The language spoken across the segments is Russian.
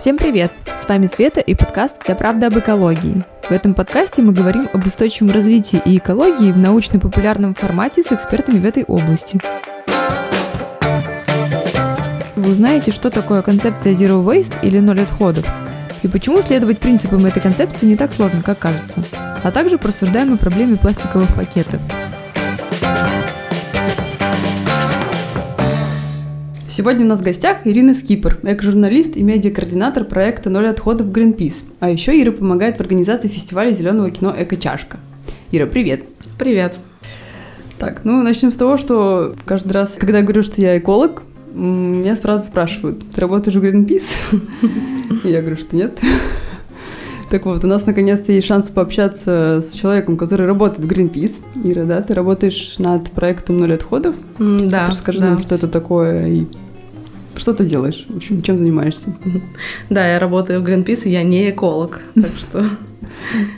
Всем привет! С вами Света и подкаст «Вся правда об экологии». В этом подкасте мы говорим об устойчивом развитии и экологии в научно-популярном формате с экспертами в этой области. Вы узнаете, что такое концепция Zero Waste или ноль отходов, и почему следовать принципам этой концепции не так сложно, как кажется. А также просуждаем о проблеме пластиковых пакетов – Сегодня у нас в гостях Ирина Скипер, эко-журналист и медиа-координатор проекта «Ноль отходов Greenpeace». А еще Ира помогает в организации фестиваля зеленого кино «Эко-чашка». Ира, привет! Привет! Так, ну начнем с того, что каждый раз, когда я говорю, что я эколог, меня сразу спрашивают, ты работаешь в Greenpeace? Я говорю, что нет. Так вот, у нас наконец-то есть шанс пообщаться с человеком, который работает в Greenpeace. Ира, да, ты работаешь над проектом «Ноль отходов». Да. Расскажи нам, что это такое и что ты делаешь? В общем, чем занимаешься? Да, я работаю в Greenpeace, я не эколог, так что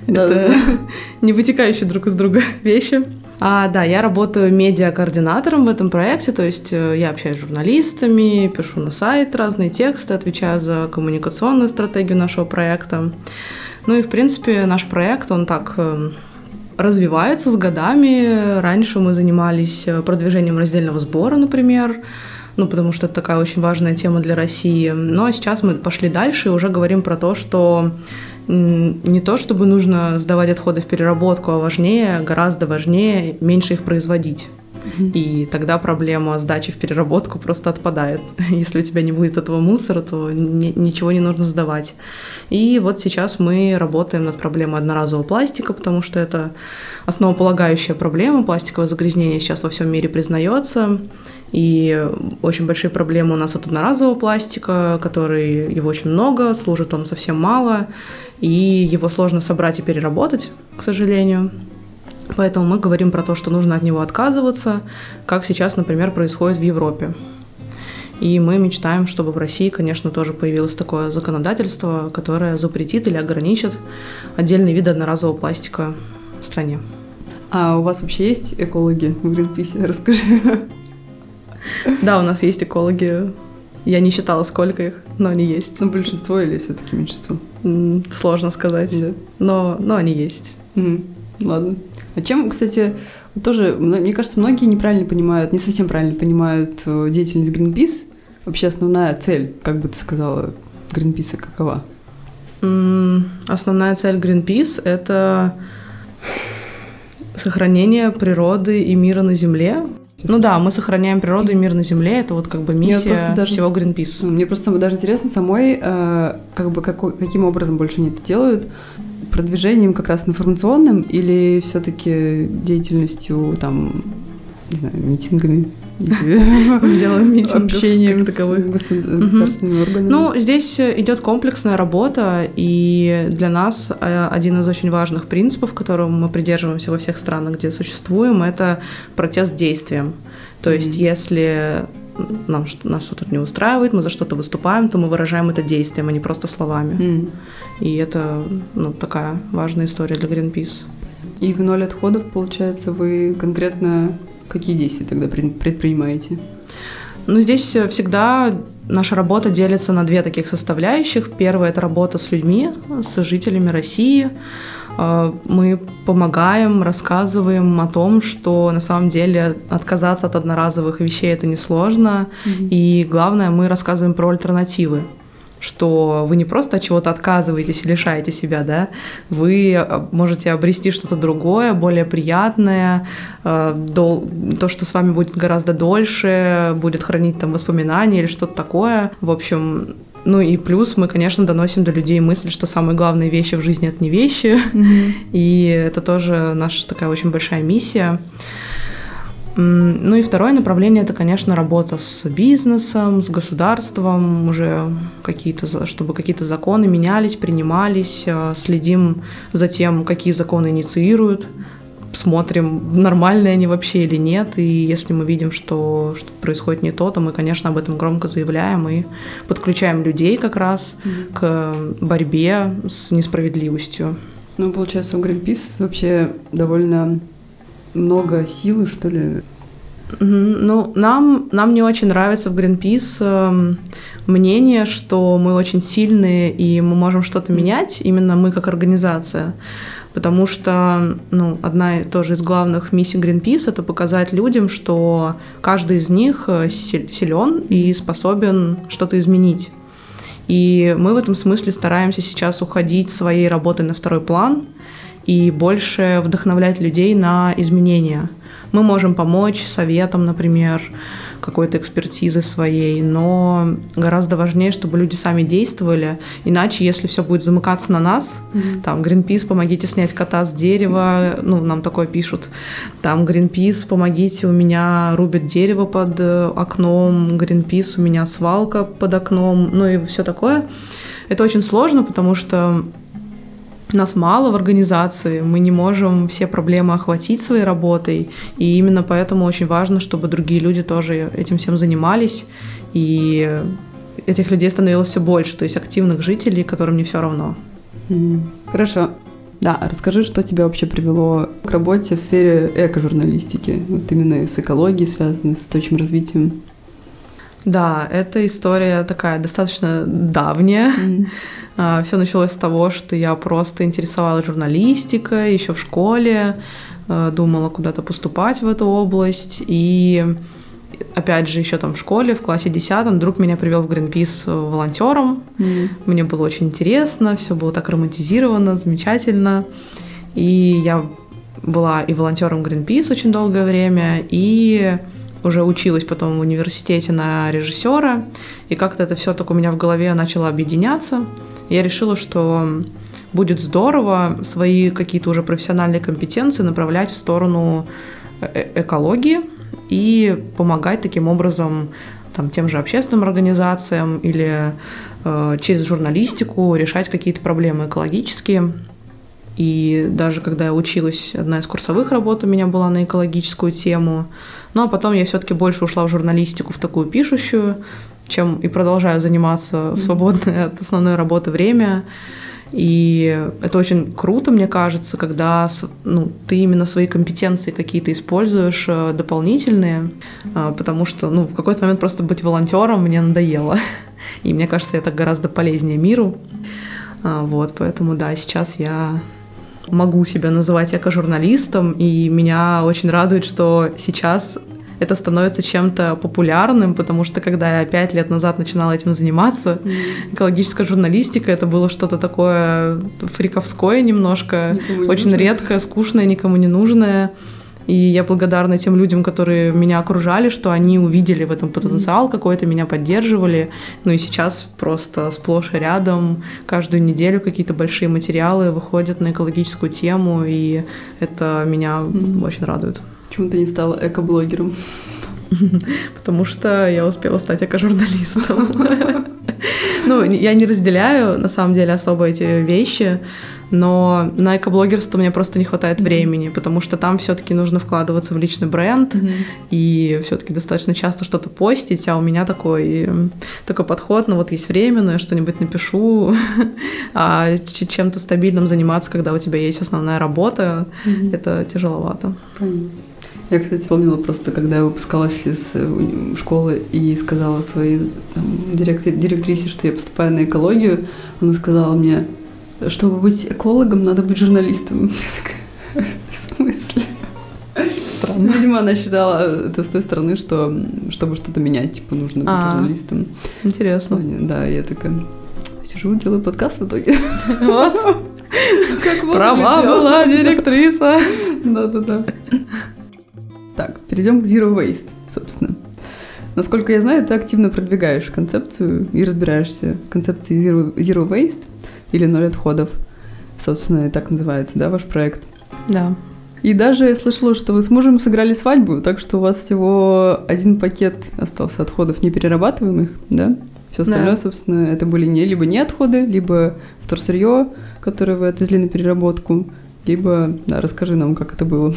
это не вытекающие друг из друга вещи. А, да, я работаю медиа-координатором в этом проекте, то есть э, я общаюсь с журналистами, пишу на сайт разные тексты, отвечаю за коммуникационную стратегию нашего проекта. Ну и, в принципе, наш проект, он так э, развивается с годами. Раньше мы занимались э, продвижением раздельного сбора, например, ну, потому что это такая очень важная тема для России. А сейчас мы пошли дальше и уже говорим про то, что не то чтобы нужно сдавать отходы в переработку, а важнее, гораздо важнее меньше их производить. И тогда проблема сдачи в переработку просто отпадает. Если у тебя не будет этого мусора, то ни, ничего не нужно сдавать. И вот сейчас мы работаем над проблемой одноразового пластика, потому что это основополагающая проблема. Пластиковое загрязнение сейчас во всем мире признается. И очень большие проблемы у нас от одноразового пластика, который его очень много, служит он совсем мало, и его сложно собрать и переработать, к сожалению. Поэтому мы говорим про то, что нужно от него отказываться, как сейчас, например, происходит в Европе. И мы мечтаем, чтобы в России, конечно, тоже появилось такое законодательство, которое запретит или ограничит отдельные виды одноразового пластика в стране. А у вас вообще есть экологи в Гринписе? Расскажи. Да, у нас есть экологи. Я не считала, сколько их, но они есть. Ну, большинство или все-таки меньшинство? Сложно сказать. Да. Но, но они есть. Mm, ладно. А чем, кстати, тоже, мне кажется, многие неправильно понимают, не совсем правильно понимают э, деятельность Greenpeace. Вообще основная цель, как бы ты сказала, Greenpeace какова? Основная цель Greenpeace — это сохранение природы и мира на Земле. Ну да, мы сохраняем природу и мир на Земле. Это вот как бы миссия даже, всего Greenpeace. Мне просто даже интересно самой, э, как бы какой, каким образом больше они это делают продвижением как раз информационным или все-таки деятельностью там, не знаю, митингами? Делаем митингов общением с государственными органами. Ну, здесь идет комплексная работа, и для нас э, один из очень важных принципов, которым мы придерживаемся во всех странах, где существуем, это протест действием. То есть, если нам, нас что-то не устраивает, мы за что-то выступаем, то мы выражаем это действием, а не просто словами. Mm. И это ну, такая важная история для Greenpeace. И в ноль отходов, получается, вы конкретно какие действия тогда предпринимаете? Ну, здесь всегда наша работа делится на две таких составляющих. Первая – это работа с людьми, с жителями России. А, мы помогаем, рассказываем о том, что на самом деле отказаться от одноразовых вещей это несложно. Mm-hmm. И главное, мы рассказываем про альтернативы что вы не просто от чего-то отказываетесь и лишаете себя, да, вы а, можете обрести что-то другое, более приятное, а, то, что с вами будет гораздо дольше, будет хранить там воспоминания или что-то такое. В общем, ну и плюс мы, конечно, доносим до людей мысль, что самые главные вещи в жизни это не вещи. Mm-hmm. И это тоже наша такая очень большая миссия. Ну и второе направление это, конечно, работа с бизнесом, с государством, уже какие-то, чтобы какие-то законы менялись, принимались, а, следим за тем, какие законы инициируют, смотрим, нормальные они вообще или нет, и если мы видим, что, что происходит не то, то мы, конечно, об этом громко заявляем и подключаем людей как раз mm-hmm. к борьбе с несправедливостью. Ну, получается, у Greenpeace вообще довольно много силы, что ли, Ну, нам, нам не очень нравится в Greenpeace эм, мнение, что мы очень сильные и мы можем что-то менять, именно мы как организация. Потому что ну, одна тоже из главных миссий Greenpeace это показать людям, что каждый из них э, силен и способен что-то изменить. И мы в этом смысле стараемся сейчас уходить своей работой на второй план и больше вдохновлять людей на изменения. Мы можем помочь советом, например, какой-то экспертизы своей, но гораздо важнее, чтобы люди сами действовали, иначе, если все будет замыкаться на нас, mm-hmm. там, Greenpeace, помогите снять кота с дерева, ну, нам такое пишут, там, Greenpeace, помогите, у меня рубят дерево под э, окном, Greenpeace, у меня свалка под окном, ну и все такое. Это очень сложно, потому что нас мало в организации, мы не можем все проблемы охватить своей работой, и именно поэтому очень важно, чтобы другие люди тоже этим всем занимались, и этих людей становилось все больше, то есть активных жителей, которым не все равно. Хорошо. Да, расскажи, что тебя вообще привело к работе в сфере эко-журналистики, вот именно с экологией связанной, с устойчивым развитием. Да, эта история такая достаточно давняя. Mm. А, Все началось с того, что я просто интересовалась журналистикой еще в школе, а, думала куда-то поступать в эту область. И опять же, еще там в школе, в классе 10 друг меня привел в Greenpeace волонтером. Mm-hmm. Мне было очень интересно, все было так романтизировано, замечательно. И я была и волонтером Greenpeace очень долгое время, и уже училась потом в университете на режиссера, и как-то это все так у меня в голове начало объединяться я решила, что будет здорово свои какие-то уже профессиональные компетенции направлять в сторону э, э, экологии и помогать таким образом там, тем же общественным организациям или э, через журналистику решать какие-то проблемы экологические. И даже когда я училась, одна из курсовых работ у меня была на экологическую тему. Ну а потом я все-таки больше ушла в журналистику, в такую пишущую, чем и продолжаю заниматься в свободное от основной работы время. И это очень круто, мне кажется, когда ну, ты именно свои компетенции какие-то используешь э, дополнительные, э, потому что ну, в какой-то момент просто быть волонтером мне надоело. И мне кажется, это гораздо полезнее миру. А, вот, поэтому да, сейчас я могу себя называть эко-журналистом, и меня очень радует, что сейчас это становится чем-то популярным, потому что когда я пять лет назад начинала этим заниматься, экологическая журналистика это было что-то такое фриковское немножко, очень нужно. редкое, скучное, никому не нужное. И я благодарна тем людям, которые меня окружали, что они увидели в этом потенциал какой-то, меня поддерживали. Ну и сейчас просто сплошь и рядом каждую неделю какие-то большие материалы выходят на экологическую тему, и это меня mm-hmm. очень радует. Почему ты не стала эко-блогером? Потому что я успела стать эко-журналистом. Ну, я не разделяю, на самом деле, особо эти вещи, но на экоблогерство мне просто не хватает времени, потому что там все-таки нужно вкладываться в личный бренд и все-таки достаточно часто что-то постить, а у меня такой, такой подход, ну вот есть время, но я что-нибудь напишу, а чем-то стабильным заниматься, когда у тебя есть основная работа, это тяжеловато. Понятно. Я, кстати, вспомнила просто, когда я выпускалась из э, школы и сказала своей там, директрисе, что я поступаю на экологию, она сказала мне, чтобы быть экологом, надо быть журналистом. Я такая, в смысле? Странно. Видимо, она считала это с той стороны, что чтобы что-то менять, типа, нужно быть а, журналистом. Интересно. Да, я такая сижу, делаю подкаст в итоге. Вот. Как Права была директриса. Да-да-да. Так, перейдем к Zero Waste, собственно. Насколько я знаю, ты активно продвигаешь концепцию и разбираешься в концепции Zero, Zero Waste или ноль отходов. Собственно, и так называется, да, ваш проект? Да. И даже я слышала, что вы с мужем сыграли свадьбу, так что у вас всего один пакет остался отходов неперерабатываемых, да? Все остальное, да. собственно, это были не либо не отходы, либо вторсырье, которое вы отвезли на переработку, либо, да, расскажи нам, как это было.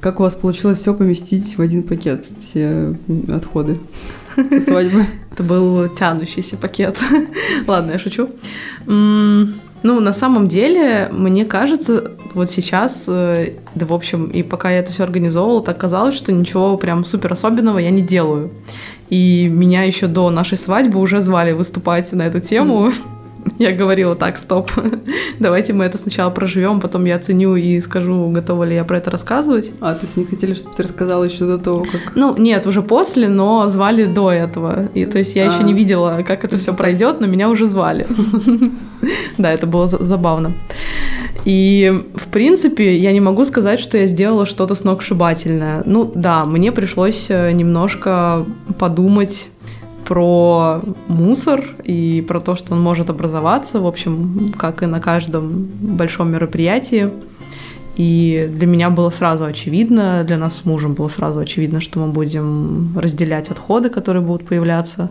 Как у вас получилось все поместить в один пакет, все отходы свадьбы? Это был тянущийся пакет. Ладно, я шучу. Ну, на самом деле, мне кажется, вот сейчас, э, да, в общем, и пока я это все организовывала, так казалось, что ничего прям супер особенного я не делаю. И меня еще до нашей свадьбы уже звали выступать на эту тему. Mm. Я говорила, так, стоп, давайте мы это сначала проживем, потом я оценю и скажу, готова ли я про это рассказывать. А, то есть не хотели, чтобы ты рассказала еще до того, как... Ну, нет, уже после, но звали до этого. И, то есть я а. еще не видела, как это все пройдет, но меня уже звали. Да, это было забавно. И, в принципе, я не могу сказать, что я сделала что-то сногсшибательное. Ну, да, мне пришлось э, немножко подумать про мусор и про то, что он может образоваться, в общем, как и на каждом большом мероприятии. И для меня было сразу очевидно, для нас с мужем было сразу очевидно, что мы будем разделять отходы, которые будут появляться.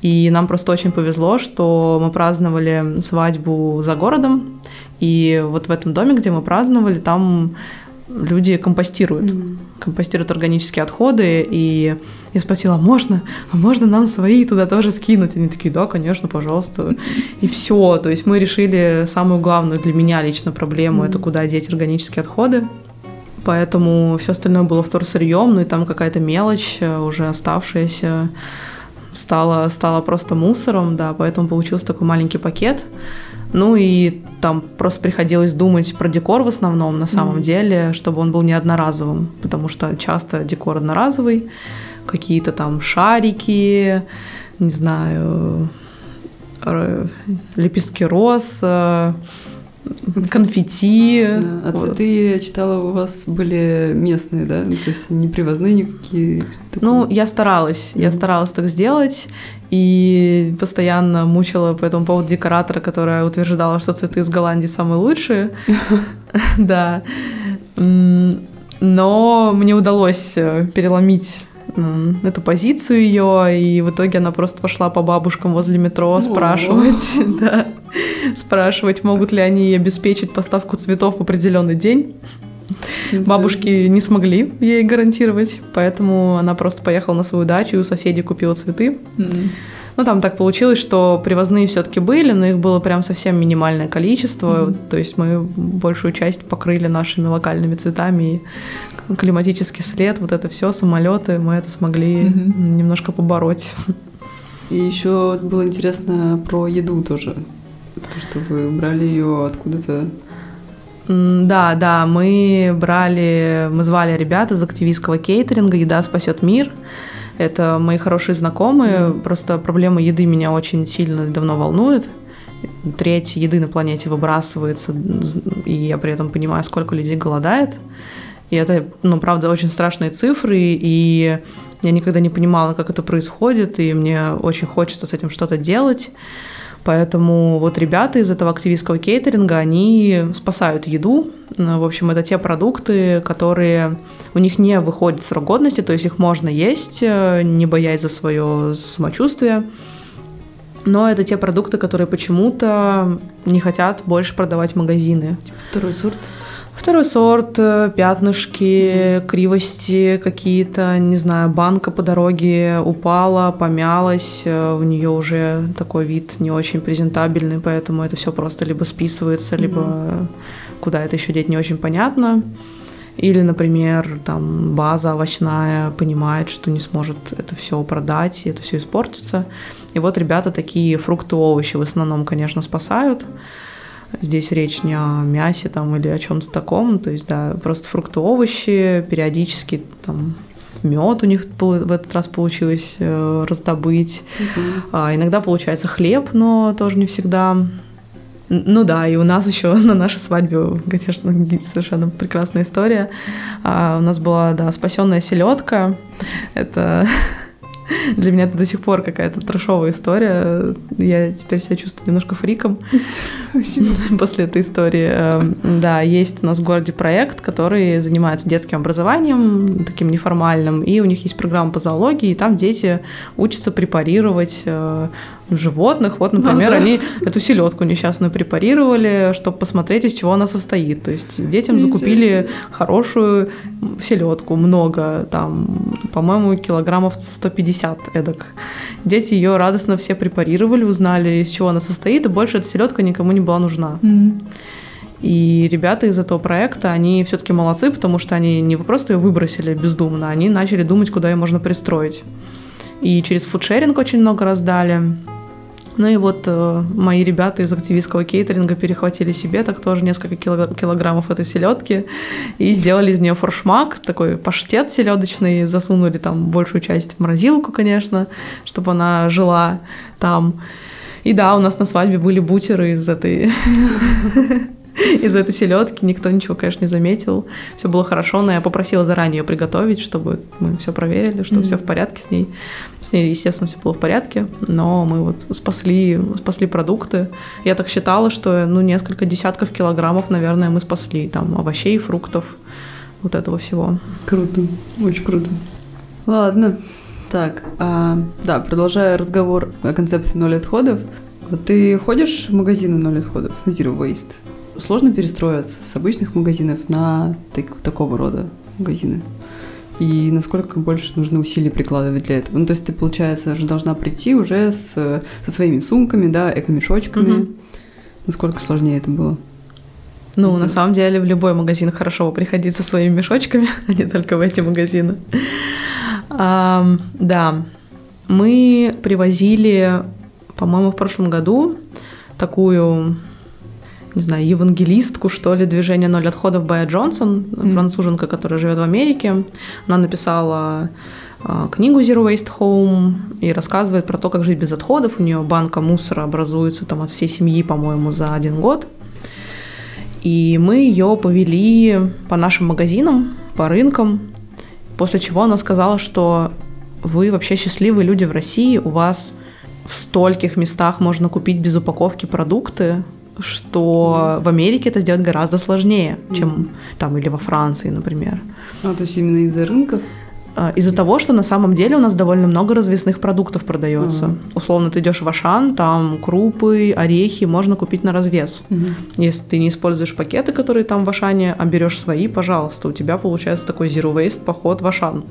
И нам просто очень повезло, что мы праздновали свадьбу за городом. И вот в этом доме, где мы праздновали, там люди компостируют, mm-hmm. компостируют органические отходы, и я спросила, можно, а можно нам свои туда тоже скинуть? Они такие, да, конечно, пожалуйста. И все, то есть мы решили самую главную для меня лично проблему, mm-hmm. это куда деть органические отходы. Поэтому все остальное было вторсырьем, ну и там какая-то мелочь э, уже оставшаяся стала, стала просто мусором, да, поэтому получился такой маленький пакет. Ну и там просто приходилось думать про декор в основном на самом mm-hmm. деле, чтобы он был не одноразовым, потому что часто декор одноразовый, какие-то там шарики, не знаю, лепестки роз, э, конфетти. Да. А вот. цветы, я читала, у вас были местные, да? То есть не привозные никакие? Ну, я старалась. Mm-hmm. Я старалась так сделать. И постоянно мучила по этому поводу декоратора, которая утверждала, что цветы из Голландии самые лучшие. Да. Но мне удалось э, переломить эту позицию ее, и в итоге она просто пошла по бабушкам возле метро спрашивать, да, спрашивать, могут ли они обеспечить поставку цветов в определенный день. Бабушки не смогли ей гарантировать, поэтому она просто поехала на свою дачу и у соседей купила цветы. Ну, там так получилось, что привозные все-таки были, но их было прям совсем минимальное количество. Mm-hmm. То есть мы большую часть покрыли нашими локальными цветами. И климатический след, вот это все, самолеты, мы это смогли mm-hmm. немножко побороть. И еще было интересно про еду тоже. То, что вы брали ее откуда-то да, да, мы брали, мы звали ребят из активистского кейтеринга «Еда спасет мир». Это мои хорошие знакомые. Просто проблема еды меня очень сильно давно волнует. Треть еды на планете выбрасывается, и я при этом понимаю, сколько людей голодает. И это, ну, правда, очень страшные цифры, и я никогда не понимала, как это происходит, и мне очень хочется с этим что-то делать. Поэтому вот ребята из этого активистского кейтеринга, они спасают еду. В общем, это те продукты, которые у них не выходят срок годности, то есть их можно есть, э, не боясь за свое самочувствие. Но это те продукты, которые почему-то не хотят больше продавать магазины. Второй сорт? Второй сорт, э, пятнышки, кривости какие-то, не знаю, банка по дороге упала, помялась, э, у нее уже такой вид не очень презентабельный, поэтому это все просто либо списывается, либо mm-hmm. куда это еще деть не очень понятно. Или, например, там база овощная понимает, что не сможет это все продать, и это все испортится. И вот ребята такие фрукты, овощи в основном, конечно, спасают. Здесь речь не о мясе там или о чем-то таком, то есть, да, просто фрукты, овощи, периодически там мед у них в этот раз получилось э, раздобыть. Угу. А, иногда получается хлеб, но тоже не всегда. Ну да, и у нас еще на нашей свадьбе, конечно, совершенно прекрасная история. А, у нас была, да, спасенная селедка. Это Для меня это до сих пор какая-то трешовая история. Я теперь себя чувствую немножко фриком после этой истории. Эм, да, есть у нас в городе проект, который занимается детским образованием, таким неформальным, и у них есть программа по зоологии, и там дети учатся препарировать э, животных. Вот, например, они эту селедку несчастную препарировали, чтобы посмотреть, из чего она состоит. То есть детям закупили хорошую селедку, много, там, по-моему, килограммов 150 50 эдак. Дети ее радостно все препарировали, узнали, из чего она состоит, и больше эта селедка никому не была нужна. И ребята из этого проекта, они все-таки молодцы, потому что они не просто ее выбросили бездумно, они начали думать, куда ее можно пристроить. И через фудшеринг очень много раздали. Ну и вот э, мои ребята из активистского кейтеринга перехватили себе так тоже несколько кило- килограммов этой селедки и сделали из нее форшмак, такой паштет селедочный, засунули там большую часть в морозилку, конечно, чтобы она жила там. И да, у нас на свадьбе были бутеры из этой из этой селедки. Никто ничего, конечно, не заметил. Все было хорошо, но я попросила заранее ее приготовить, чтобы мы все проверили, что все в порядке с ней. С ней, естественно, все было в порядке, но мы вот спасли, спасли продукты. Я так считала, что ну несколько десятков килограммов, наверное, мы спасли там овощей, фруктов, вот этого всего. Круто, очень круто. Ладно. Так, а, да, продолжая разговор о концепции ноль отходов. Ты ходишь в магазины ноль отходов, Zero Waste? Сложно перестроиться с обычных магазинов на так- такого рода магазины? И насколько больше нужно усилий прикладывать для этого? Ну, то есть ты, получается, же должна прийти уже с, со своими сумками, да, эко-мешочками. Мгм. Насколько сложнее это было? Ну, Мгм. на самом деле, в любой магазин хорошо приходить со своими мешочками, а не только в эти магазины. Ам, да, мы привозили, по-моему, в прошлом году такую, не знаю, евангелистку, что ли, движение «Ноль отходов» Бая Джонсон, Мгм. француженка, которая живет в Америке. Она написала а, книгу Zero Waste Home и рассказывает про то, как жить без отходов. У нее банка мусора образуется там от всей семьи, по-моему, за один год. И мы ее повели по нашим магазинам, по рынкам, после чего она сказала, что вы вообще счастливые люди в России, у вас в стольких местах можно купить без упаковки продукты, что в Америке это сделать гораздо сложнее, чем там или во Франции, например. А, то есть именно из-за рынков? А, Из-за того, что на самом деле у нас довольно много развесных продуктов продается. Мгм. Условно, ты идешь в Ашан, там крупы, орехи можно купить на развес. Мгм. Если ты не используешь пакеты, которые там в Ашане, а берешь свои, пожалуйста, у тебя получается такой zero waste поход в Ашан.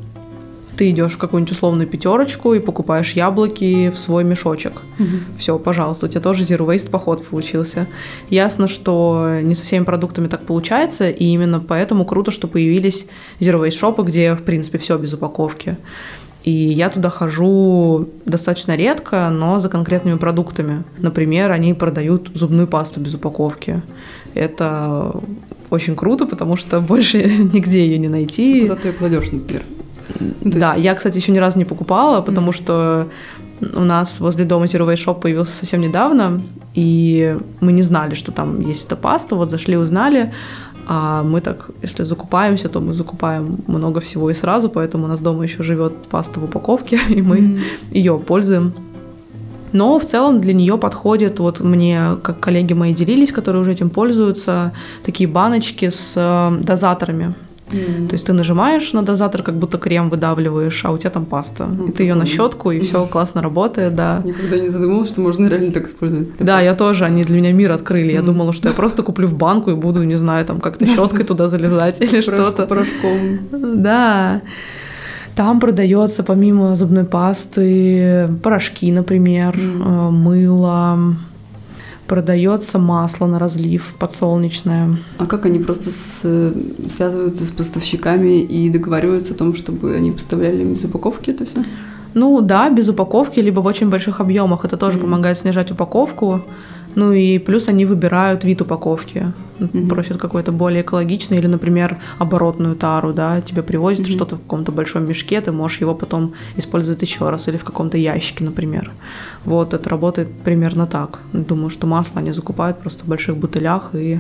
Ты идешь в какую-нибудь условную пятерочку и покупаешь яблоки в свой мешочек. Мгм. Все, пожалуйста, у тебя тоже zero waste поход получился. Ясно, что не со всеми продуктами так получается, и именно поэтому круто, что появились zero waste шопы, где, в принципе, все без упаковки. И я туда хожу достаточно редко, но за конкретными продуктами. Например, они продают зубную пасту без упаковки. Это очень круто, потому что больше нигде ее не найти. Куда ты ее кладешь, например? Да, я, кстати, еще ни разу не покупала, потому что у нас возле дома Zero Waste Shop появился совсем недавно, и мы не знали, что там есть эта паста, вот зашли, узнали, а мы так, если закупаемся, то мы закупаем много всего и сразу, поэтому у нас дома еще живет паста в упаковке, и мы Мгм. ее пользуем. Но в целом для нее подходят, вот мне, как коллеги мои делились, которые уже этим пользуются, такие баночки с э, дозаторами. М. То есть ты нажимаешь на дозатор, как будто крем выдавливаешь, а у тебя там паста. Ну, и ты ее на щетку, и все классно работает, да. Никогда не задумывалась, что можно реально так использовать. Да, я тоже, они для меня мир открыли. Я Мгм. думала, что я просто куплю в банку и буду, не знаю, там как-то щеткой туда залезать или что-то. Порошком. Да. Там продается помимо зубной пасты порошки, например, э, мыло, продается масло на разлив подсолнечное. А как они просто с- связываются с поставщиками и договариваются о том, чтобы они поставляли им из упаковки это все? Ну да, без упаковки, либо в очень больших объемах. Это тоже Мгм. помогает снижать упаковку. Ну и плюс они выбирают вид упаковки. Мгм. Просят какой-то более экологичный или, например, оборотную тару, да, тебе привозят Мгм. что-то в каком-то большом мешке, ты можешь его потом использовать еще раз или в каком-то ящике, например. Вот это работает примерно так. Думаю, что масло они закупают просто в больших бутылях и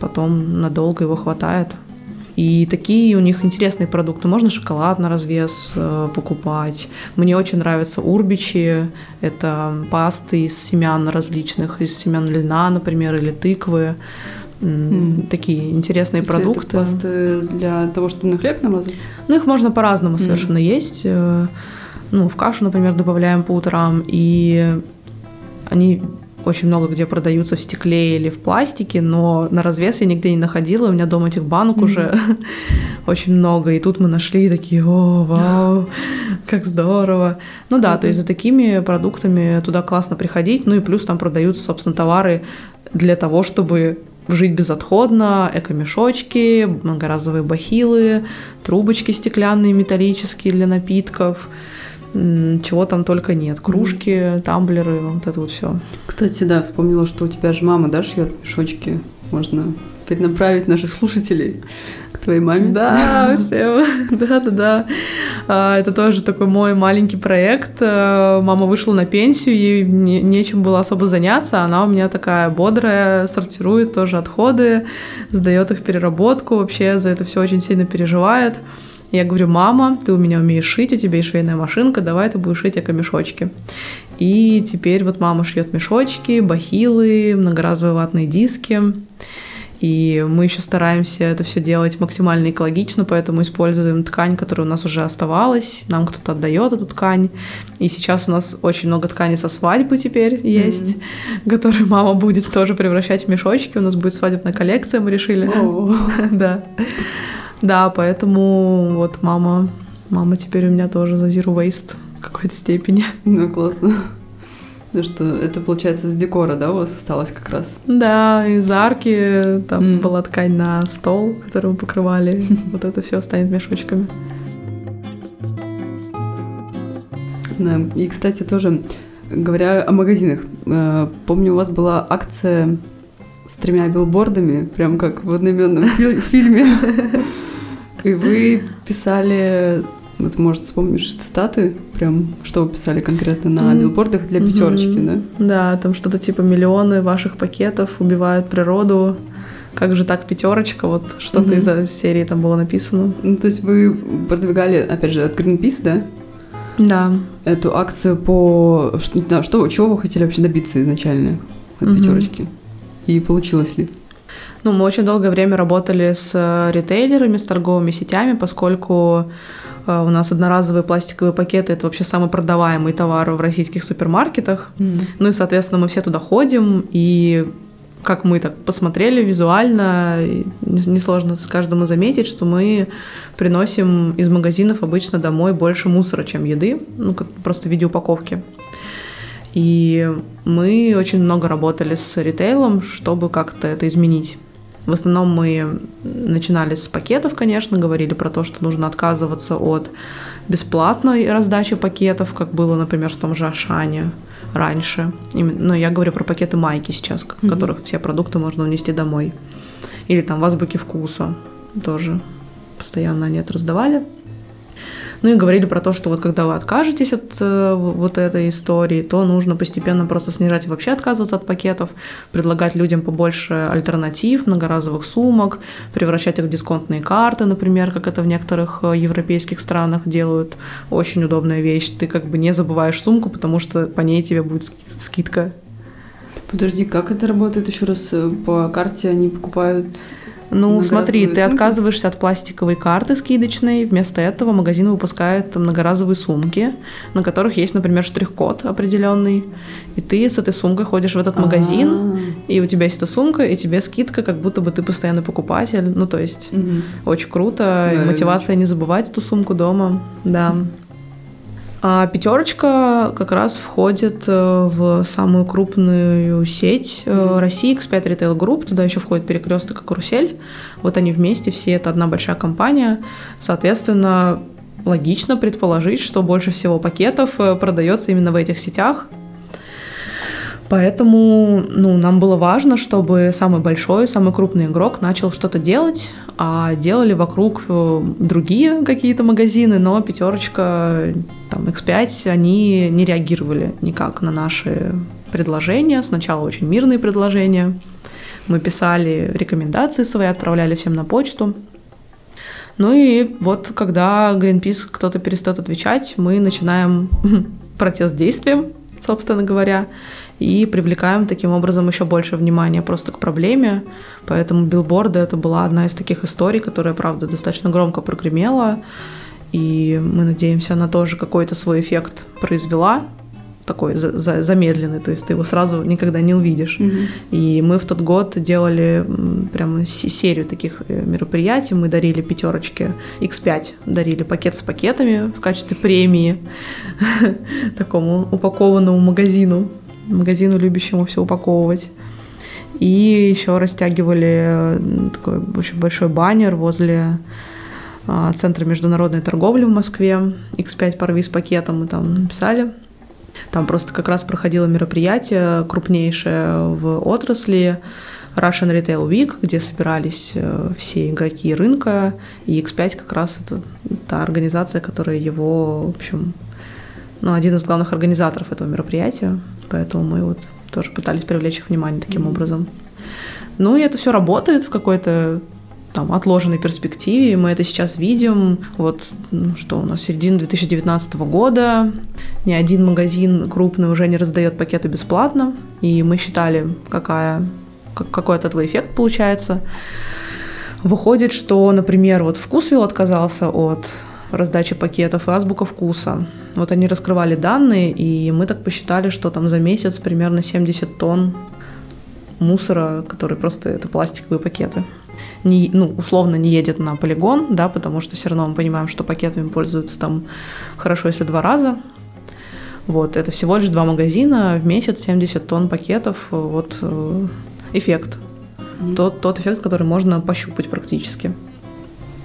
потом надолго его хватает. И такие у них интересные продукты. Можно шоколад на развес э, покупать. Мне очень нравятся урбичи. Это пасты из семян различных, из семян льна, например, или тыквы. М. Такие интересные это продукты. пасты для того, чтобы на хлеб намазать? Ну, их можно по-разному совершенно есть. Э, Ну, в кашу, например, добавляем по утрам, и они очень много где продаются в стекле или в пластике, но на развес я нигде не находила. У меня дома этих банок mm-hmm. уже очень много. И тут мы нашли такие, о, вау, как здорово. Ну да, mm-hmm. то есть за такими продуктами туда классно приходить. Ну и плюс там продаются, собственно, товары для того, чтобы жить безотходно, эко-мешочки, многоразовые бахилы, трубочки стеклянные, металлические для напитков, чего там только нет, кружки, тамблеры, вот это вот все. Кстати, да, вспомнила, что у тебя же мама, да, шьет мешочки, можно перенаправить наших слушателей к твоей маме. Да, всем, да-да-да. А, это тоже такой мой маленький проект. А, мама вышла на пенсию, ей не, нечем было особо заняться. Она у меня такая бодрая, сортирует тоже отходы, сдает их в переработку, вообще за это все очень сильно переживает. Я говорю, мама, ты у меня умеешь шить, у тебя есть швейная машинка, давай ты будешь шить эко-мешочки. И теперь вот мама шьет мешочки, бахилы, многоразовые ватные диски. И мы еще стараемся это все делать максимально экологично, поэтому используем ткань, которая у нас уже оставалась. Нам кто-то отдает эту ткань. И сейчас у нас очень много ткани со свадьбы теперь есть, mm-hmm. которые мама будет тоже превращать в мешочки. У нас будет свадебная коллекция, мы решили. Да. Да, поэтому вот мама, мама теперь у меня тоже за zero waste в какой-то степени. Ну, классно. Ну что, это получается с декора, да, у вас осталось как раз? Да, из арки там mm. была ткань на стол, который мы покрывали. Вот это все станет мешочками. Да, и, кстати, тоже, говоря о магазинах, э, помню, у вас была акция с тремя билбордами, прям как в одноименном фильме. И вы писали вот, может, вспомнишь цитаты, прям, что вы писали конкретно на билбордах для пятерочки, mm-hmm. да? Да, там что-то типа миллионы ваших пакетов убивают природу. Как же так пятерочка? Вот что-то mm-hmm. из серии там было написано. Ну, то есть вы продвигали, опять же, от Greenpeace, да? Да. Эту акцию по... Что, чего вы хотели вообще добиться изначально от mm-hmm. пятерочки? И получилось ли? Ну, мы очень долгое время работали с ритейлерами, с торговыми сетями, поскольку а, у нас одноразовые пластиковые пакеты это вообще самый продаваемый товар в российских супермаркетах. Mm. Ну и, соответственно, мы все туда ходим, и как мы так посмотрели визуально, несложно с каждому заметить, что мы приносим из магазинов обычно домой больше мусора, чем еды, ну, просто в виде упаковки. И мы очень много работали с ритейлом, чтобы как-то это изменить. В основном мы начинали с пакетов, конечно, говорили про то, что нужно отказываться от бесплатной раздачи пакетов, как было, например, в том же Ашане раньше. Но я говорю про пакеты майки сейчас, в mm-hmm. которых все продукты можно унести домой. Или там в азбуке вкуса тоже постоянно они это раздавали. Ну и говорили про то, что вот когда вы откажетесь от э, вот этой истории, то нужно постепенно просто снижать и вообще отказываться от пакетов, предлагать людям побольше альтернатив, многоразовых сумок, превращать их в дисконтные карты, например, как это в некоторых э, европейских странах делают. Очень удобная вещь. Ты как бы не забываешь сумку, потому что по ней тебе будет скидка. Подожди, как это работает еще раз? Э, по карте они покупают ну, смотри, ты отказываешься от пластиковой карты скидочной, вместо этого магазин выпускает многоразовые сумки, на которых есть, например, штрих-код определенный, и ты с этой сумкой ходишь в этот магазин, А-а-а. и у тебя есть эта сумка, и тебе скидка, как будто бы ты постоянный покупатель. Ну, то есть, угу. очень круто, да, и мотивация не забывать эту сумку дома, да. А пятерочка как раз входит э, в самую крупную сеть mm-hmm. России, X5 Retail Group. Туда еще входит перекресток и карусель. Вот они вместе, все это одна большая компания. Соответственно, логично предположить, что больше всего пакетов э, продается именно в этих сетях. Поэтому ну, нам было важно, чтобы самый большой, самый крупный игрок начал что-то делать, а делали вокруг э, другие какие-то магазины, но пятерочка, там, X5, они не реагировали никак на наши предложения. Сначала очень мирные предложения. Мы писали рекомендации свои, отправляли всем на почту. Ну и вот когда Greenpeace кто-то перестает отвечать, мы начинаем протест действием, собственно говоря и привлекаем таким образом еще больше внимания просто к проблеме. Поэтому билборды это была одна из таких историй, которая, правда, достаточно громко прогремела. И мы надеемся, она тоже какой-то свой эффект произвела. Такой за- за- замедленный, то есть ты его сразу никогда не увидишь. Мгм. И мы в тот год делали прям серию таких э, мероприятий. Мы дарили пятерочки X5, дарили пакет с пакетами в качестве премии такому упакованному магазину, магазину, любящему все упаковывать. И еще растягивали такой очень большой баннер возле а, Центра международной торговли в Москве. X5 порви с пакетом мы там написали. Там просто как раз проходило мероприятие крупнейшее в отрасли Russian Retail Week, где собирались э, все игроки рынка, и X5 как раз это та организация, которая его, в общем, ну, один из главных организаторов этого мероприятия, поэтому мы вот тоже пытались привлечь их внимание таким образом. Ну, и это все работает в какой-то там отложенной перспективе, мы это сейчас видим. Вот ну, что у нас середина 2019 года, ни один магазин крупный уже не раздает пакеты бесплатно, и мы считали, какая, как- какой от этого эффект получается. Выходит, что, например, вот Вкусвилл отказался от раздачи пакетов и азбука вкуса. Вот они раскрывали данные, и мы так посчитали, что там за месяц примерно 70 тонн мусора, который просто это пластиковые пакеты. Не, ну, условно не едет на полигон, да, потому что все равно мы понимаем, что пакетами пользуются там хорошо, если два раза. Вот, это всего лишь два магазина, в месяц 70 тонн пакетов, вот э, эффект. Тот, тот эффект, который можно пощупать практически.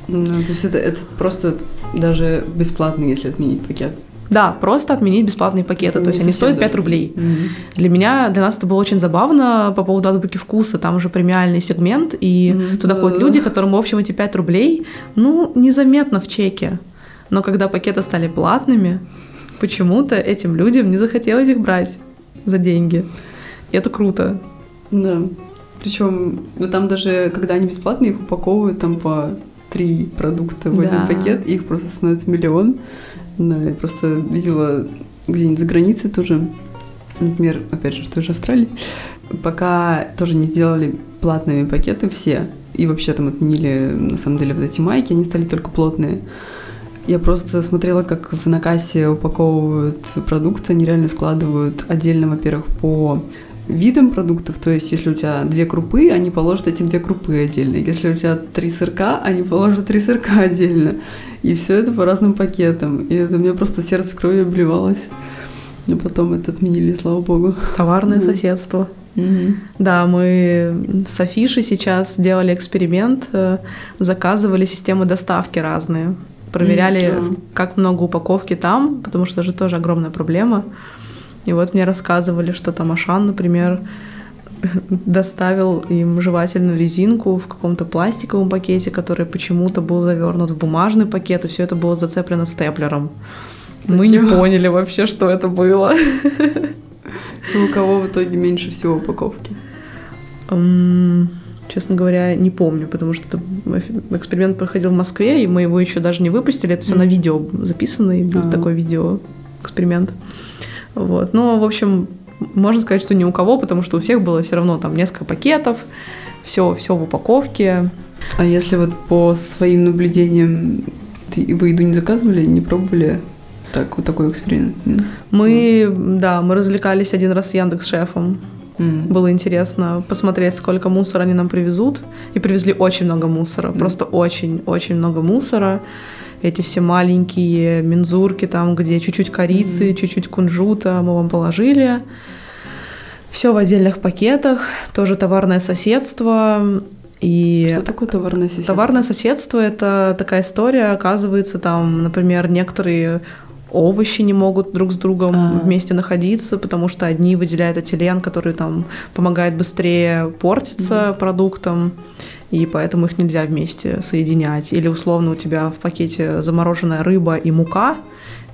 Ну, то есть это, это просто даже бесплатно, если отменить пакет. Да, просто отменить бесплатные пакеты, то есть не они стоят 5 даже рублей. Мгм. Для меня, для нас это было очень забавно по поводу азбуки вкуса. Там уже премиальный сегмент, и Мгм. туда ходят люди, которым, в общем, эти 5 рублей, ну, незаметно в чеке. Но когда пакеты стали платными, почему-то этим людям не захотелось их брать за деньги. И это круто. Да. Причем, ну там даже, когда они бесплатные, их упаковывают там по три продукта в один Да. пакет, и их просто становится миллион. Да, я просто видела где-нибудь за границей тоже, например, опять же, в той же Австралии, пока тоже не сделали платными пакеты все, и вообще там отменили, на самом деле, вот эти майки, они стали только плотные. Я просто смотрела, как в накасе упаковывают продукты, они реально складывают отдельно, во-первых, по видам продуктов, то есть если у тебя две крупы, они положат эти две крупы отдельно. Если у тебя три сырка, они положат три сырка отдельно. И все это по разным пакетам. И это мне просто сердце кровью обливалось. Но потом это отменили, слава богу. Товарное Мгм. соседство. Да, мы с Афишей сейчас делали эксперимент, э, заказывали системы доставки разные, проверяли, да. как много упаковки там, потому что это же тоже огромная проблема. И вот мне рассказывали, что там Ашан, например, доставил им жевательную резинку в каком-то пластиковом пакете, который почему-то был завернут в бумажный пакет, и все это было зацеплено степлером. Мы не Зачем? поняли вообще, что это было. Ну, у кого в итоге меньше всего упаковки? Честно говоря, не помню, потому что эксперимент проходил в Москве, и мы его еще даже не выпустили. Это все на видео записано, и будет А. такой видео эксперимент. Вот. Но, в общем, можно сказать, что ни у кого, потому что у всех было все равно там несколько пакетов, все, все в упаковке. А если вот по своим наблюдениям ты, вы еду не заказывали, не пробовали? Так, вот такой эксперимент. Мы, да, мы развлекались один раз с Яндекс Шефом. М. Было интересно посмотреть, сколько мусора они нам привезут. И привезли очень много мусора. Мгм. Просто очень-очень много мусора. Эти все маленькие мензурки, там, где чуть-чуть корицы, Мгм. чуть-чуть кунжута мы вам положили. Все в отдельных пакетах. Тоже товарное соседство. И Что такое товарное соседство? Товарное соседство – это такая история, оказывается, там, например, некоторые овощи не могут друг с другом А. вместе находиться, потому что одни выделяют этилен, который там помогает быстрее портиться продуктам, и поэтому их нельзя вместе соединять. Или условно у тебя в пакете замороженная рыба и мука,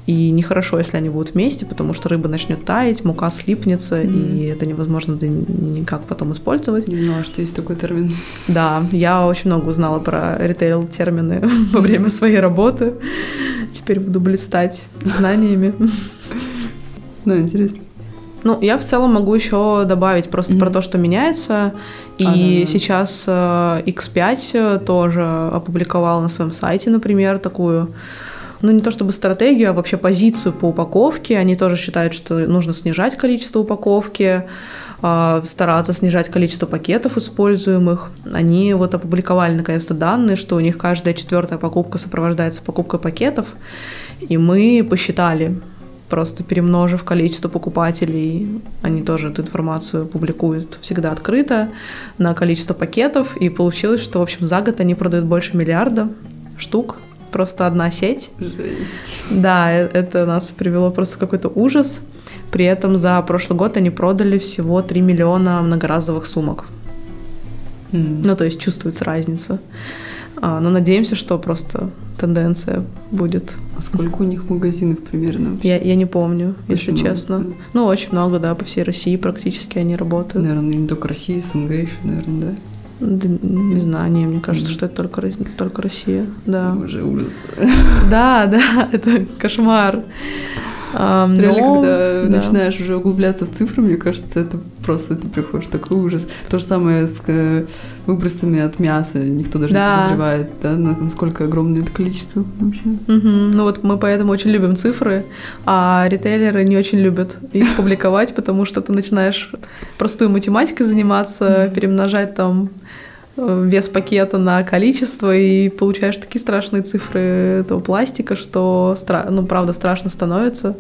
и нехорошо, если они будут вместе, потому что рыба начнет таять, мука слипнется, Мгм. и это невозможно да никак потом использовать. Не знала, что есть такой термин. Да, я очень много узнала про ритейл-термины во время своей работы. Теперь буду блистать знаниями. Да, интересно. Ну, я в целом могу еще добавить просто Мгм. про то, что меняется. И А, да. сейчас э, X5 тоже опубликовал на своем сайте, например, такую ну не то чтобы стратегию, а вообще позицию по упаковке. Они тоже считают, что нужно снижать количество упаковки, а, стараться снижать количество пакетов используемых. Они вот опубликовали наконец-то данные, что у них каждая четвертая покупка сопровождается покупкой пакетов. И мы посчитали, просто перемножив количество покупателей, они тоже эту информацию публикуют всегда открыто, на количество пакетов, и получилось, что, в общем, за год они продают больше миллиарда штук, просто одна сеть. Жесть. Да, э, это нас привело просто в какой-то ужас. При этом за прошлый год они продали всего 3 миллиона многоразовых сумок. М. Ну, то есть чувствуется разница. А, но надеемся, что просто тенденция будет. А сколько у них магазинов примерно? Я, я не помню, если Очень много, честно. Ну, очень много, да, по всей России практически они работают. Наверное, не только Россия, СНГ еще, наверное, да? Да, не знаю, не, мне кажется, что это только, только Россия. Да. Уже ужас. Да, да, это кошмар. А, Реально, но- когда да. начинаешь уже углубляться в цифры, мне кажется, это просто ты приходишь такой ужас. То же самое с э, выбросами от мяса. Никто даже Да. не подозревает, да, на- насколько огромное это количество вообще. Мгм. Ну вот мы поэтому очень любим цифры, а ритейлеры не очень любят их публиковать, потому что ты начинаешь простой математикой заниматься, перемножать там вес пакета на количество и получаешь такие страшные цифры этого пластика, что, стра- ну, правда, страшно становится.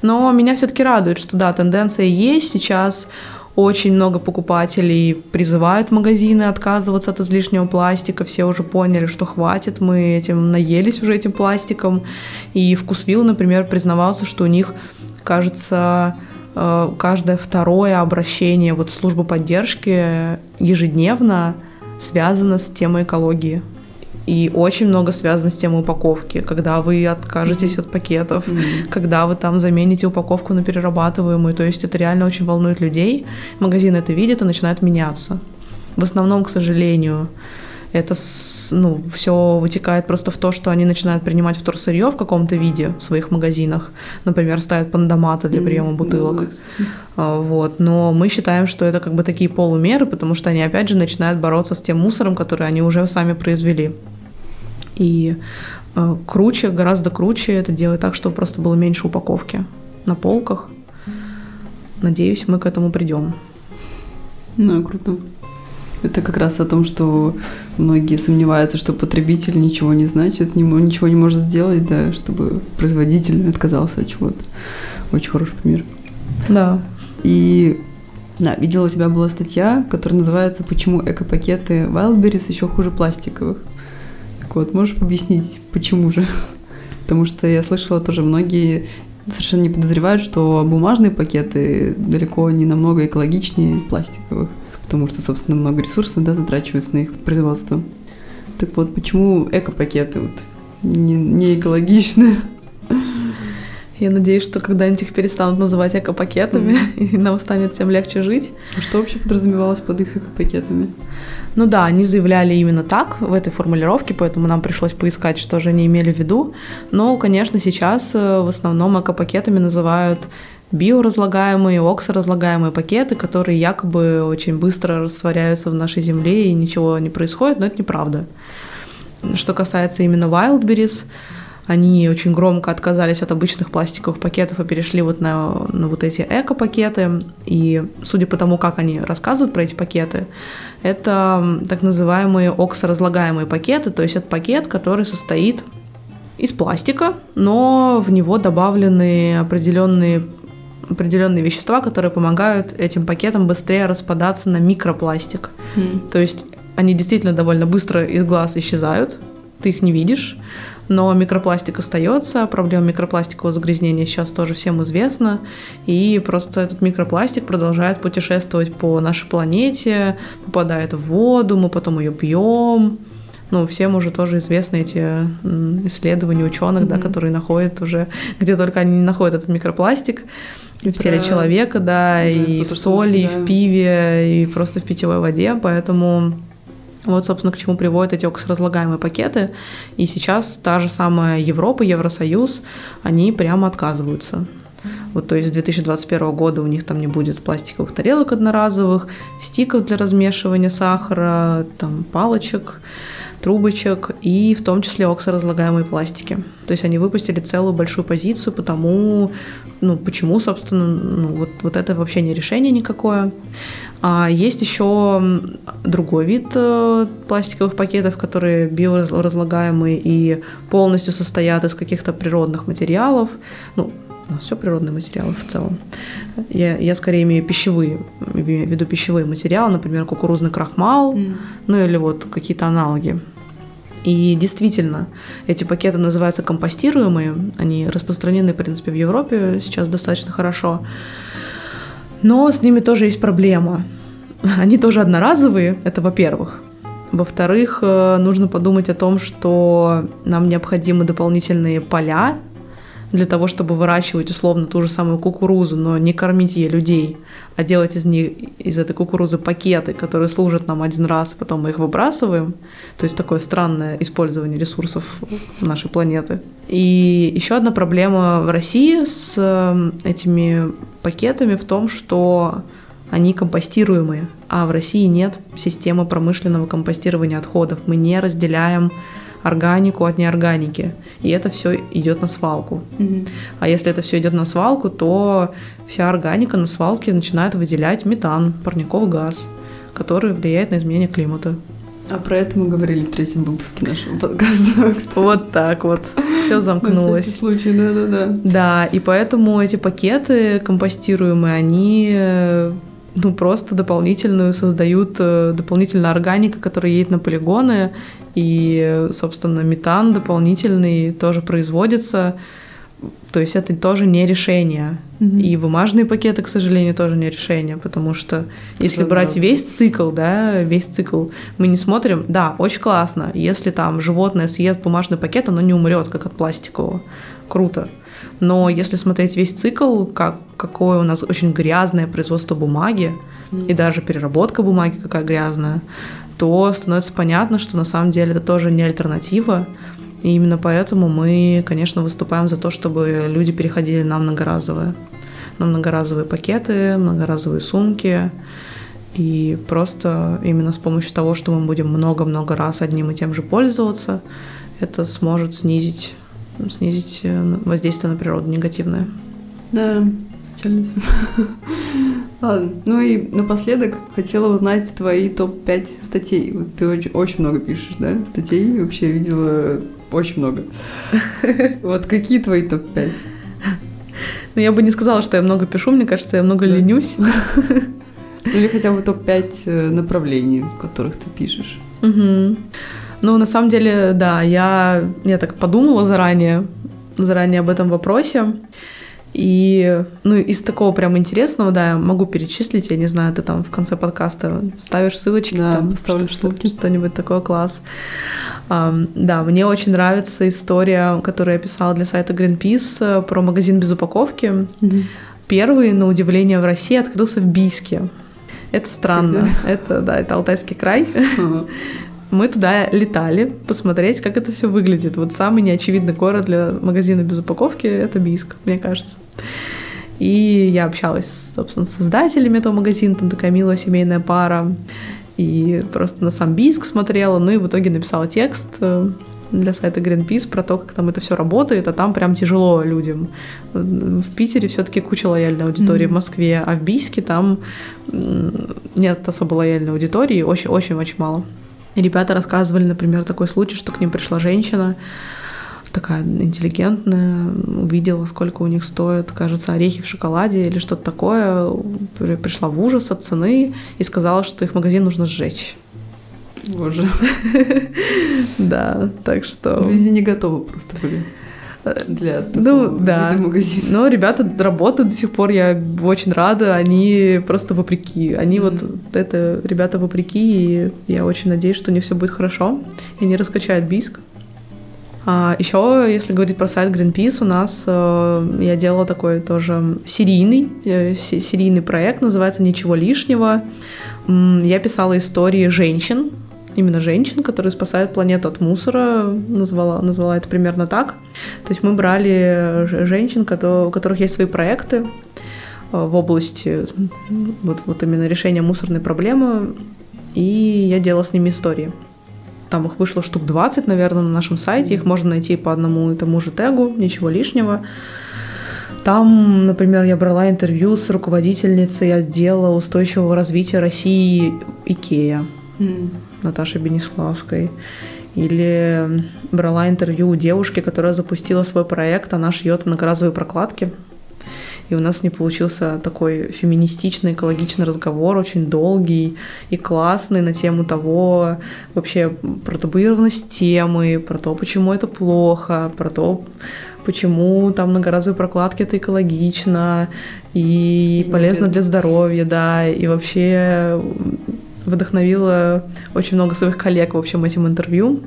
Но меня все-таки радует, что да, тенденция есть сейчас. Очень много покупателей призывают магазины отказываться от излишнего пластика. Все уже поняли, что хватит, мы этим наелись уже этим пластиком. И Вкусвилл, например, признавался, что у них, кажется, э, каждое второе обращение вот в службу поддержки ежедневно связано с темой экологии. И очень много связано с темой упаковки, когда вы откажетесь от пакетов, М. когда вы там замените упаковку на перерабатываемую. То есть это реально очень волнует людей. Магазин это видит и начинает меняться. В основном, к сожалению, это ну, все вытекает просто в то, что они начинают принимать вторсырье в каком-то виде в своих магазинах. Например, ставят пандоматы для приема М, бутылок. А, Вот. Но мы считаем, что это как бы такие полумеры, потому что они опять же начинают бороться с тем мусором, который они уже сами произвели. И э, круче, гораздо круче это делать так, чтобы просто было меньше упаковки на полках. Надеюсь, мы к этому придем. Ну, круто. Это как раз о том, что многие сомневаются, что потребитель ничего не значит, ничего не может сделать, да, чтобы производитель отказался от чего-то. Очень хороший пример. Да. И да, видела у тебя была статья, которая называется «Почему экопакеты Wildberries еще хуже пластиковых». Так вот, можешь объяснить, почему же? Потому что я слышала тоже многие совершенно не подозревают, что бумажные пакеты далеко не намного экологичнее пластиковых, потому что, собственно, много ресурсов да, затрачивается на их производство. Так вот, почему экопакеты вот не, не экологичны? Я надеюсь, что когда-нибудь их перестанут называть экопакетами, и нам станет всем легче жить. А Что вообще подразумевалось под их экопакетами? Ну да, они заявляли именно так в этой формулировке, поэтому нам пришлось поискать, что же они имели в виду. Но, конечно, сейчас э, в основном экопакетами называют биоразлагаемые, оксоразлагаемые пакеты, которые якобы очень быстро растворяются в нашей земле и ничего не происходит, но это неправда. Что касается именно Wildberries, они очень громко отказались от обычных пластиковых пакетов и перешли вот на, на вот эти эко-пакеты. И судя по тому, как они рассказывают про эти пакеты, это так называемые оксоразлагаемые пакеты, то есть это пакет, который состоит из пластика, но в него добавлены определенные определенные вещества, которые помогают этим пакетам быстрее распадаться на микропластик. То есть они действительно довольно быстро из глаз исчезают, ты их не видишь, но микропластик остается. Проблема микропластикового загрязнения сейчас тоже всем известна. И просто этот микропластик продолжает путешествовать по нашей планете, попадает в воду, мы потом ее пьем. Ну, всем уже тоже известны эти исследования ученых, да, Мгм. которые находят уже, где только они не находят этот микропластик. И в теле про- человека, да, Да, и в соли, и в пиве, и просто в питьевой воде, поэтому вот, собственно, к чему приводят эти оксоразлагаемые пакеты. И сейчас та же самая Европа, Евросоюз, они прямо отказываются. Вот, то есть с 2021 года у них там не будет пластиковых тарелок одноразовых, стиков для размешивания сахара, там палочек, трубочек и в том числе оксоразлагаемые пластики. То есть они выпустили целую большую позицию потому, ну, почему, собственно, ну, вот, вот это вообще не решение никакое. А есть еще другой вид э, пластиковых пакетов, которые биоразлагаемые и полностью состоят из каких-то природных материалов. Ну, у нас все природные материалы в целом. Я, я скорее имею пищевые, имею в виду пищевые материалы, например, кукурузный крахмал, mm. ну или вот какие-то аналоги. И действительно, эти пакеты называются компостируемые, они распространены, в принципе, в Европе сейчас достаточно хорошо. Но с ними тоже есть проблема. Они тоже одноразовые, это во-первых. Во-вторых, э, нужно подумать о том, что нам необходимы дополнительные поля для того, чтобы выращивать условно ту же самую кукурузу, но не кормить ей людей, а делать из них из этой кукурузы пакеты, которые служат нам один раз, потом мы их выбрасываем. То есть такое странное использование ресурсов нашей планеты. И еще одна проблема в России с эм, этими пакетами в том, что они компостируемые, а в России нет системы промышленного компостирования отходов. Мы не разделяем органику от неорганики. И это все идет на свалку. Угу. А если это все идет на свалку, то вся органика на свалке начинает выделять метан, парниковый газ, который влияет на изменение климата. А про это мы говорили в третьем выпуске нашего подкаста. Вот так вот. Все замкнулось. На случай, да, да, да. Да, и поэтому эти пакеты компостируемые, они э, ну, просто дополнительную создают, э, дополнительная органика, которая едет на полигоны, и, собственно, метан дополнительный тоже производится. То есть это тоже не решение. Mm-hmm. И бумажные пакеты, к сожалению, тоже не решение, потому что если брать весь цикл, да, весь цикл, мы не смотрим, да, очень классно, если там животное съест бумажный пакет, оно не умрет, как от пластикового. Круто. Но если смотреть весь цикл, как, какое у нас очень грязное производство бумаги, mm-hmm. и даже переработка бумаги какая грязная, то становится понятно, что на самом деле это тоже не альтернатива. И именно поэтому мы, конечно, выступаем за то, чтобы люди переходили на многоразовые. На многоразовые пакеты, многоразовые сумки. И просто именно с помощью того, что мы будем много-много раз одним и тем же пользоваться, это сможет снизить, снизить э, воздействие на природу негативное. Да, печально. Ладно. Ну и напоследок хотела узнать твои топ-5 статей. Вот ты очень, очень много пишешь, да? Статей вообще видела очень много. Вот какие твои топ-5? Ну, я бы не сказала, что я много пишу, мне кажется, я много да. ленюсь. Или хотя бы топ-5 э, направлений, в которых ты пишешь. Угу. Ну, на самом деле, да, я, я так подумала заранее, заранее об этом вопросе. И, ну, из такого прям интересного, да, я могу перечислить, я не знаю, ты там в конце подкаста ставишь ссылочки, да, там, что, что, что-нибудь такое класс. Um, да, мне очень нравится история, которую я писала для сайта Greenpeace э, про магазин без упаковки. Mm-hmm. Первый, на удивление, в России открылся в Бийске. Это странно. Это, да, это Алтайский край. Uh-huh мы туда летали посмотреть, как это все выглядит. Вот самый неочевидный город для магазина без упаковки — это Бийск, мне кажется. И я общалась, собственно, с создателями этого магазина, там такая милая семейная пара. И просто на сам Бийск смотрела, ну и в итоге написала текст э, для сайта Greenpeace про то, как там это все работает, а там прям тяжело людям. В Питере все-таки куча лояльной аудитории, mm-hmm. в Москве, а в Бийске там нет особо лояльной аудитории, очень-очень-очень мало. И ребята рассказывали, например, такой случай, что к ним пришла женщина, такая интеллигентная, увидела, сколько у них стоит, кажется, орехи в шоколаде или что-то такое, пришла в ужас от цены и сказала, что их магазин нужно сжечь. Боже. Да, так что... Люди не готовы просто были для ну, да. магазина. Но ребята работают до сих пор, я очень рада, они просто вопреки. Они mm-hmm. вот это ребята вопреки, и я очень надеюсь, что у них все будет хорошо, и они раскачают Бийск. А, еще, если говорить про сайт Greenpeace, у нас э, я делала такой тоже серийный, э, серийный проект, называется «Ничего лишнего». Я писала истории женщин, именно женщин, которые спасают планету от мусора, назвала, назвала это примерно так. То есть мы брали женщин, у которых есть свои проекты э, в области вот, вот именно решения мусорной проблемы, и я делала с ними истории. Там их вышло штук 20, наверное, на нашем сайте. Их можно найти по одному и тому же тегу, ничего лишнего. Там, например, я брала интервью с руководительницей отдела устойчивого развития России Икея mm. Наташей Бенеславской. Или брала интервью у девушки, которая запустила свой проект, она шьет многоразовые прокладки. И у нас не получился такой феминистичный, экологичный разговор, очень долгий и классный на тему того, вообще про табуированность темы, про то, почему это плохо, про то, почему там многоразовые прокладки это экологично и, и полезно для здоровья, да, и вообще вдохновила очень много своих коллег, в общем, этим интервью.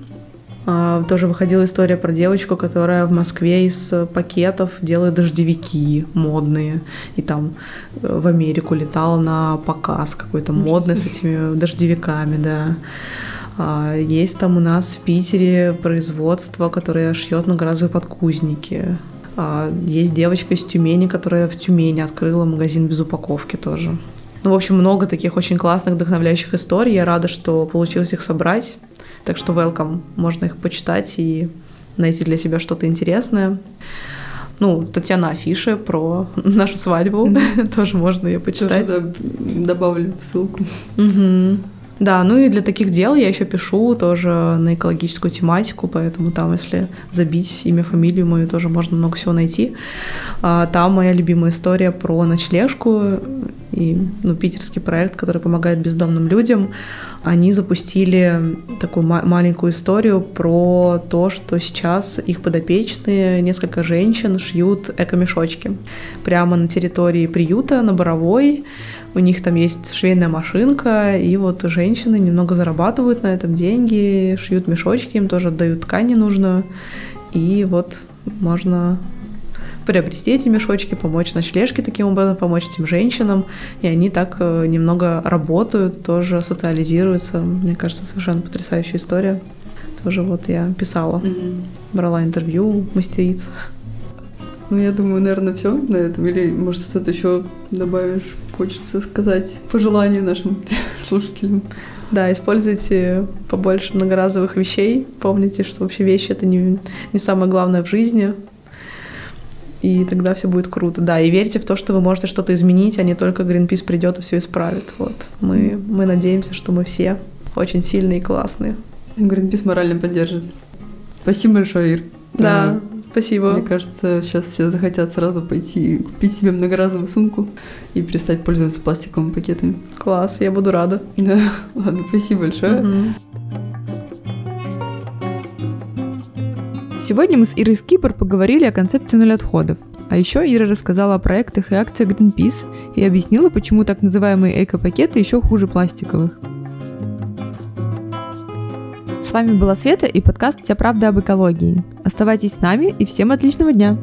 А, тоже выходила история про девочку, которая в Москве из пакетов делает дождевики модные. И там э, в Америку летала на показ какой-то модный с этими дождевиками, да. А, есть там у нас в Питере производство, которое шьет многоразовые подкузники. А, есть девочка из Тюмени, которая в Тюмени открыла магазин без упаковки тоже. Ну, в общем, много таких очень классных, вдохновляющих историй. Я рада, что получилось их собрать. Так что welcome. Можно их почитать и найти для себя что-то интересное. Ну, статья на афише про нашу свадьбу. Тоже можно ее почитать. добавлю ссылку. Да, ну и для таких дел я еще пишу тоже на экологическую тематику, поэтому там, если забить имя, фамилию мою, тоже можно много всего найти. А, там моя любимая история про ночлежку и ну, питерский проект, который помогает бездомным людям. Они запустили такую ма- маленькую историю про то, что сейчас их подопечные, несколько женщин шьют эко-мешочки прямо на территории приюта, на Боровой у них там есть швейная машинка, и вот женщины немного зарабатывают на этом деньги, шьют мешочки, им тоже отдают ткань ненужную, и вот можно приобрести эти мешочки, помочь ночлежке таким образом, помочь этим женщинам, и они так э, немного работают, тоже социализируются. Мне кажется, совершенно потрясающая история. Тоже вот я писала, mm-hmm. брала интервью мастериц. Ну, я думаю, наверное, все на этом. Или, может, что-то еще добавишь? Хочется сказать пожелания нашим слушателям. Да, используйте побольше многоразовых вещей. Помните, что вообще вещи это не, не самое главное в жизни. И тогда все будет круто. Да, и верьте в то, что вы можете что-то изменить, а не только Greenpeace придет и все исправит. Вот. Мы, мы надеемся, что мы все очень сильные и классные. Greenpeace морально поддержит. Спасибо большое, Ир. Да, Спасибо. Мне кажется, сейчас все захотят сразу пойти купить себе многоразовую сумку и перестать пользоваться пластиковыми пакетами. Класс, я буду рада. Да, ладно, спасибо большое. Угу. Сегодня мы с Ирой Скипер поговорили о концепции нуль отходов. А еще Ира рассказала о проектах и акциях Greenpeace и объяснила, почему так называемые эко-пакеты еще хуже пластиковых вами была Света и подкаст «Вся правда об экологии». Оставайтесь с нами и всем отличного дня!